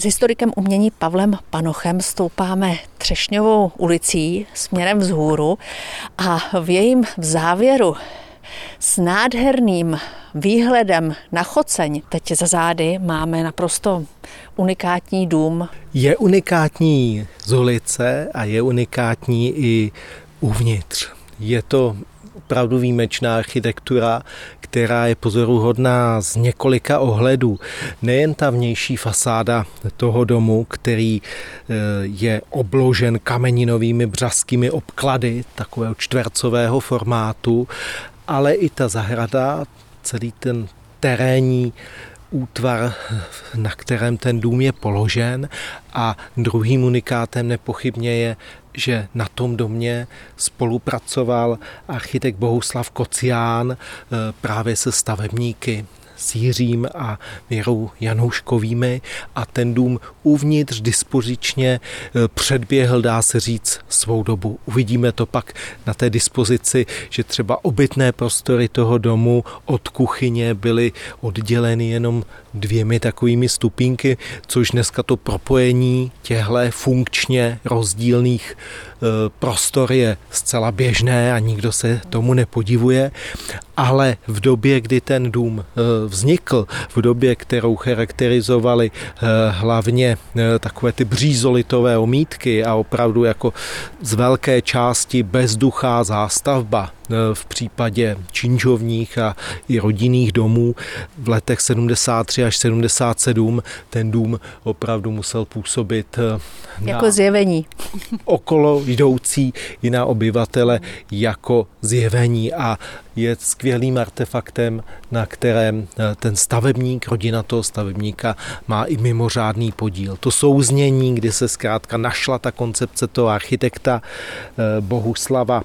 S historikem umění Pavlem Panochem stoupáme Třešňovou ulicí směrem vzhůru a v jejím závěru s nádherným výhledem na Choceň, teď za zády, máme naprosto unikátní dům. Je unikátní z ulice a je unikátní i uvnitř. Je to opravdu výjimečná architektura, která je pozoruhodná z několika ohledů. Nejen ta vnější fasáda toho domu, který eh, je obložen kameninovými břazkými obklady takového čtvercového formátu, ale i ta zahrada, celý ten terénní útvar, na kterém ten dům je položen a druhým unikátem nepochybně je, že na tom domě spolupracoval architekt Bohuslav Kocián eh, právě se stavebníky s Jiřím a Věrou Janouškovými a ten dům uvnitř dispozičně e, předběhl, dá se říct, svou dobu. Uvidíme to pak na té dispozici, že třeba obytné prostory toho domu od kuchyně byly odděleny jenom dvěmi takovými stupínky, což dneska to propojení těchto funkčně rozdílných e, prostor je zcela běžné a nikdo se tomu nepodivuje, ale v době, kdy ten dům e, vznikl, v době, kterou charakterizovali e, hlavně takové ty břízolitové omítky a opravdu jako z velké části bezduchá zástavba, v případě činžovních a i rodinných domů v letech 73 až 77 ten dům opravdu musel působit eh, jako zjevení. okolo jdoucí i na obyvatele jako zjevení a je skvělým artefaktem, na kterém eh, ten stavebník, rodina toho stavebníka má i mimořádný podíl. To souznění, kdy se zkrátka našla ta koncepce toho architekta eh, Bohuslava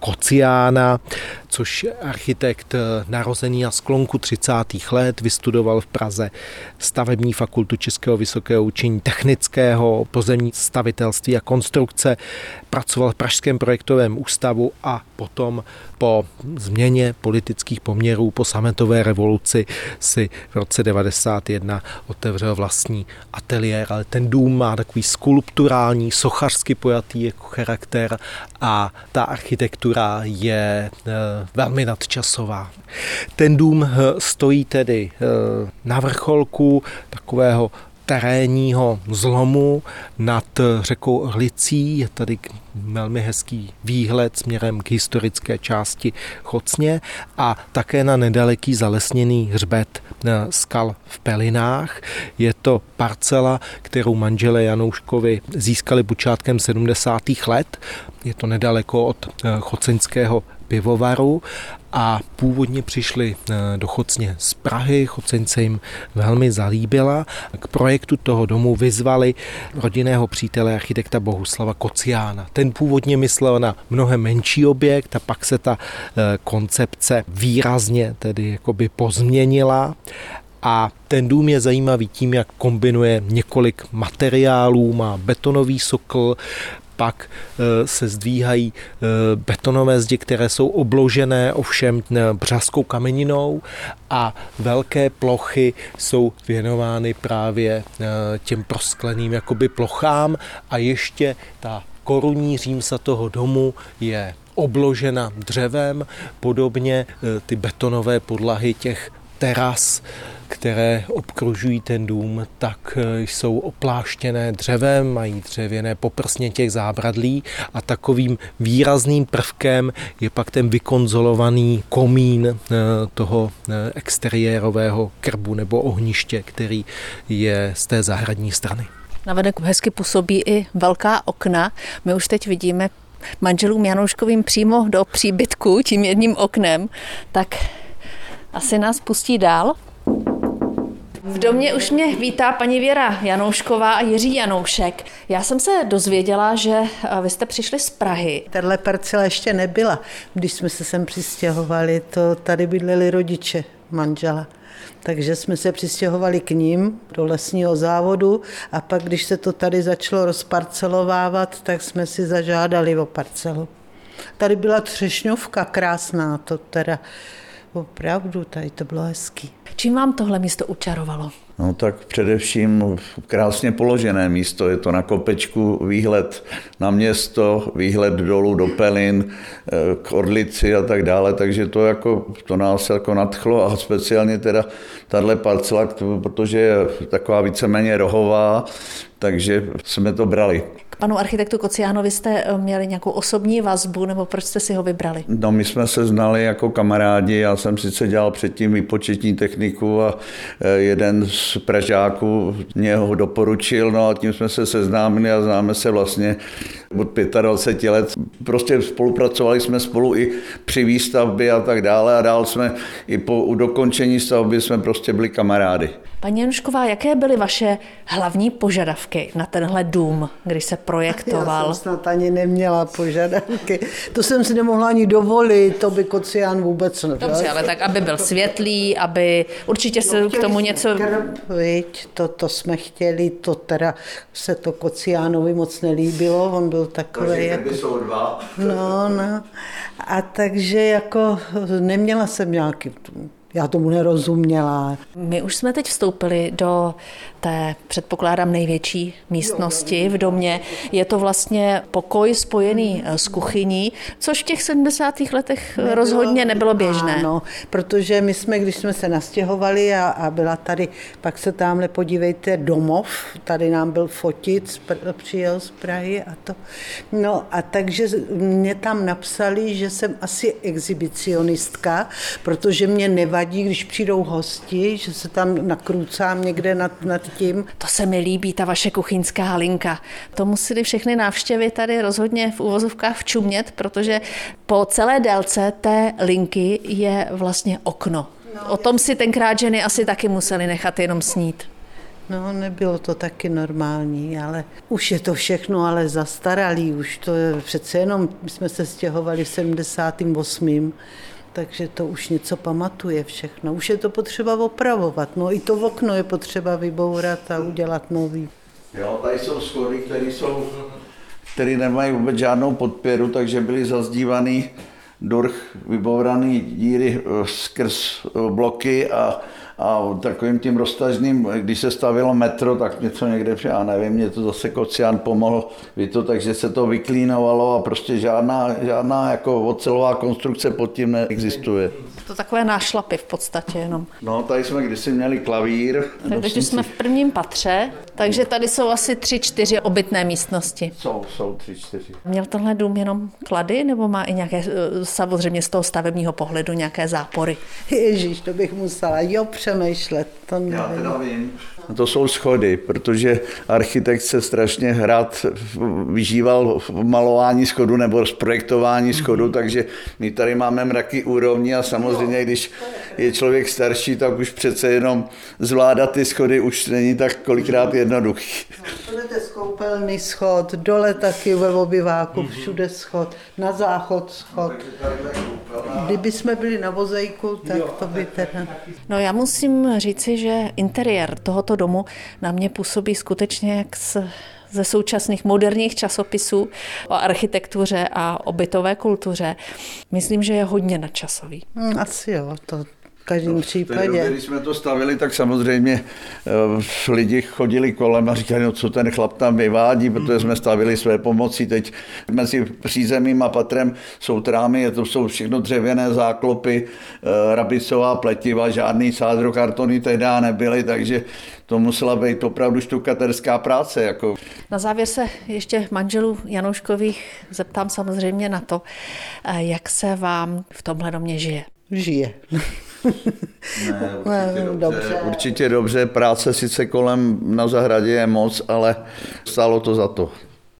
Kociána, Kocána, což architekt eh, narozený na sklonku 30. let, vystudoval v Praze stavební fakultu Českého vysokého učení technického, pozemní stavitelství a konstrukce, pracoval v Pražském projektovém ústavu a potom po změně politických poměrů, po sametové revoluci si v roce 91 otevřel vlastní ateliér, ale ten dům má takový skulpturální, sochařsky pojatý jako charakter a ta architektura je eh, velmi nadčasová. Ten dům eh, stojí tedy eh, na vrcholku takového terénního zlomu nad řekou Hlicí. Je tady velmi hezký výhled směrem k historické části Chocně a také na nedaleký zalesněný hřbet skal v Pelinách. Je to parcela, kterou manželé Janouškovi získali počátkem 70. let. Je to nedaleko od choceňského pivovaru a původně přišli eh, do Chocně z Prahy, Chocence jim velmi zalíbila. K projektu toho domu vyzvali rodinného přítele architekta Bohuslava Kociána. Ten původně myslel na mnohem menší objekt a pak se ta eh, koncepce výrazně tedy jakoby pozměnila a ten dům je zajímavý tím, jak kombinuje několik materiálů, má betonový sokl, pak eh, se zdvíhají eh, betonové zdi, které jsou obložené ovšem eh, břazkou kameninou a velké plochy jsou věnovány právě těm proskleným jakoby plochám. A ještě ta korunní římsa toho domu je obložena dřevem, podobně ty betonové podlahy těch teras které obkružují ten dům, tak e, jsou opláštěné dřevem, mají dřevěné poprsně těch zábradlí a takovým výrazným prvkem je pak ten vykonzolovaný komín e, toho e, exteriérového krbu nebo ohniště, který je z té zahradní strany. Navenek hezky působí i velká okna. My už teď vidíme manželům Janouškovým přímo do příbytku tím jedním oknem, tak asi nás pustí dál. V domě už mě vítá paní Věra Janoušková a Jiří Janoušek. Já jsem se dozvěděla, že eh, vy jste přišli z Prahy. Tahle parcela ještě nebyla, když jsme se sem přistěhovali. To tady bydleli rodiče manžela. Takže jsme se přistěhovali k ním do lesního závodu a pak, když se to tady začalo rozparcelovávat, tak jsme si zažádali o parcelu. Tady byla třešňovka krásná, to teda opravdu, tady to bylo hezký. Čím vám tohle místo učarovalo? No tak především krásně položené místo. Je to na kopečku výhled na město, výhled dolů do Pelin, eh, k Orlici a tak dále, takže to, jako, to nás jako nadchlo a speciálně teda tahle parcela, protože je taková víceméně rohová, takže jsme to brali panu architektu Kociánovi jste eh, měli nějakou osobní vazbu, nebo proč jste si ho vybrali? No, my jsme se znali jako kamarádi, já jsem sice dělal předtím výpočetní techniku a eh, jeden z Pražáků mě ho doporučil, no a tím jsme se seznámili a známe se vlastně od 25 let. Prostě spolupracovali jsme spolu i při výstavbě a tak dále a dál jsme i po dokončení stavby jsme prostě byli kamarády. Paní Janušková, jaké byly vaše hlavní požadavky na tenhle dům, když se projektoval? Já jsem snad ani neměla požadavky. To jsem si nemohla ani dovolit, to by Kocián vůbec nebyl. Dobře, ale tak, aby byl světlý, aby určitě se no, k tomu něco... Krb, viď, to, to jsme chtěli, to teda se to Kociánovi moc nelíbilo, on byl takový... jako... jsou dva. No, no. A takže jako neměla jsem nějaký já tomu nerozuměla. My už jsme teď vstoupili do té, předpokládám, největší místnosti v domě. Je to vlastně pokoj spojený eh, s kuchyní, což v těch 70. letech nebylo, rozhodně nebylo běžné. Ano, protože my jsme, když jsme se nastěhovali a, a byla tady, pak se tamhle podívejte, domov, tady nám byl fotit, přijel z Prahy a to. No a takže mě tam napsali, že jsem asi exhibicionistka, protože mě nevadí, když přijdou hosti, že se tam nakrucám někde nad, nad tím. To se mi líbí, ta vaše kuchyňská linka. To museli všechny návštěvy tady rozhodně v úvozovkách včumět, protože po celé délce té linky je vlastně okno. O tom si tenkrát ženy asi taky museli nechat jenom snít. No, nebylo to taky normální, ale už je to všechno ale zastaralý, už to je přece jenom, my jsme se stěhovali v 78 takže to už něco pamatuje všechno. Už je to potřeba opravovat. No i to okno je potřeba vybourat a udělat nový. Jo, tady jsou schody, které jsou, které nemají vůbec žádnou podpěru, takže byly zazdívaný durch, vybouraný díry eh, skrz eh, bloky a a takovým tím roztažným, když se stavilo metro, tak něco někde, já nevím, mě to zase Kocian pomohl vy to, takže se to vyklínovalo a prostě žádná, žádná jako ocelová konstrukce pod tím neexistuje. To takové nášlapy v podstatě jenom. No, tady jsme kdysi měli klavír. Takže jsme v prvním patře, takže tady jsou asi tři, čtyři obytné místnosti. Jsou, jsou tři, čtyři. Měl tenhle dům jenom klady, nebo má i nějaké, eh, samozřejmě z toho stavebního pohledu, nějaké zápory? Ježíš, to bych musela jo přemýšlet. To nevím. Já teda vím. To jsou schody, protože architekt se strašně hrad vyžíval v malování schodu nebo zprojektování schodu, takže my tady máme mraky úrovní a samozřejmě, když je člověk starší, tak už přece jenom zvládat ty schody už není tak kolikrát jednoduchý. No, to je skoupelný schod, dole taky ve obyváku, všude schod, na záchod schod. Kdyby jsme byli na vozejku, tak to by teda... No já musím říci, že interiér tohoto domu na mě působí skutečně jak z ze současných moderních časopisů o architektuře a o bytové kultuře. Myslím, že je hodně nadčasový. Hmm, asi jo, to v každém no, případě. Době, když jsme to stavili, tak samozřejmě uh, lidi chodili kolem a říkali, no co ten chlap tam vyvádí, protože jsme stavili své pomocí. Teď mezi přízemím a patrem jsou trámy, to jsou všechno dřevěné záklopy, uh, rabicová pletiva, žádný sádrokartony tehdy nebyly, takže to musela být opravdu štukaterská práce. Jako. Na závěr se ještě manželů Janouškových zeptám samozřejmě na to, eh, jak se vám v tomhle domě žije. Žije. Ne, určitě, dobře. dobře. určitě dobře. Práce sice kolem na zahradě je moc, ale stálo to za to.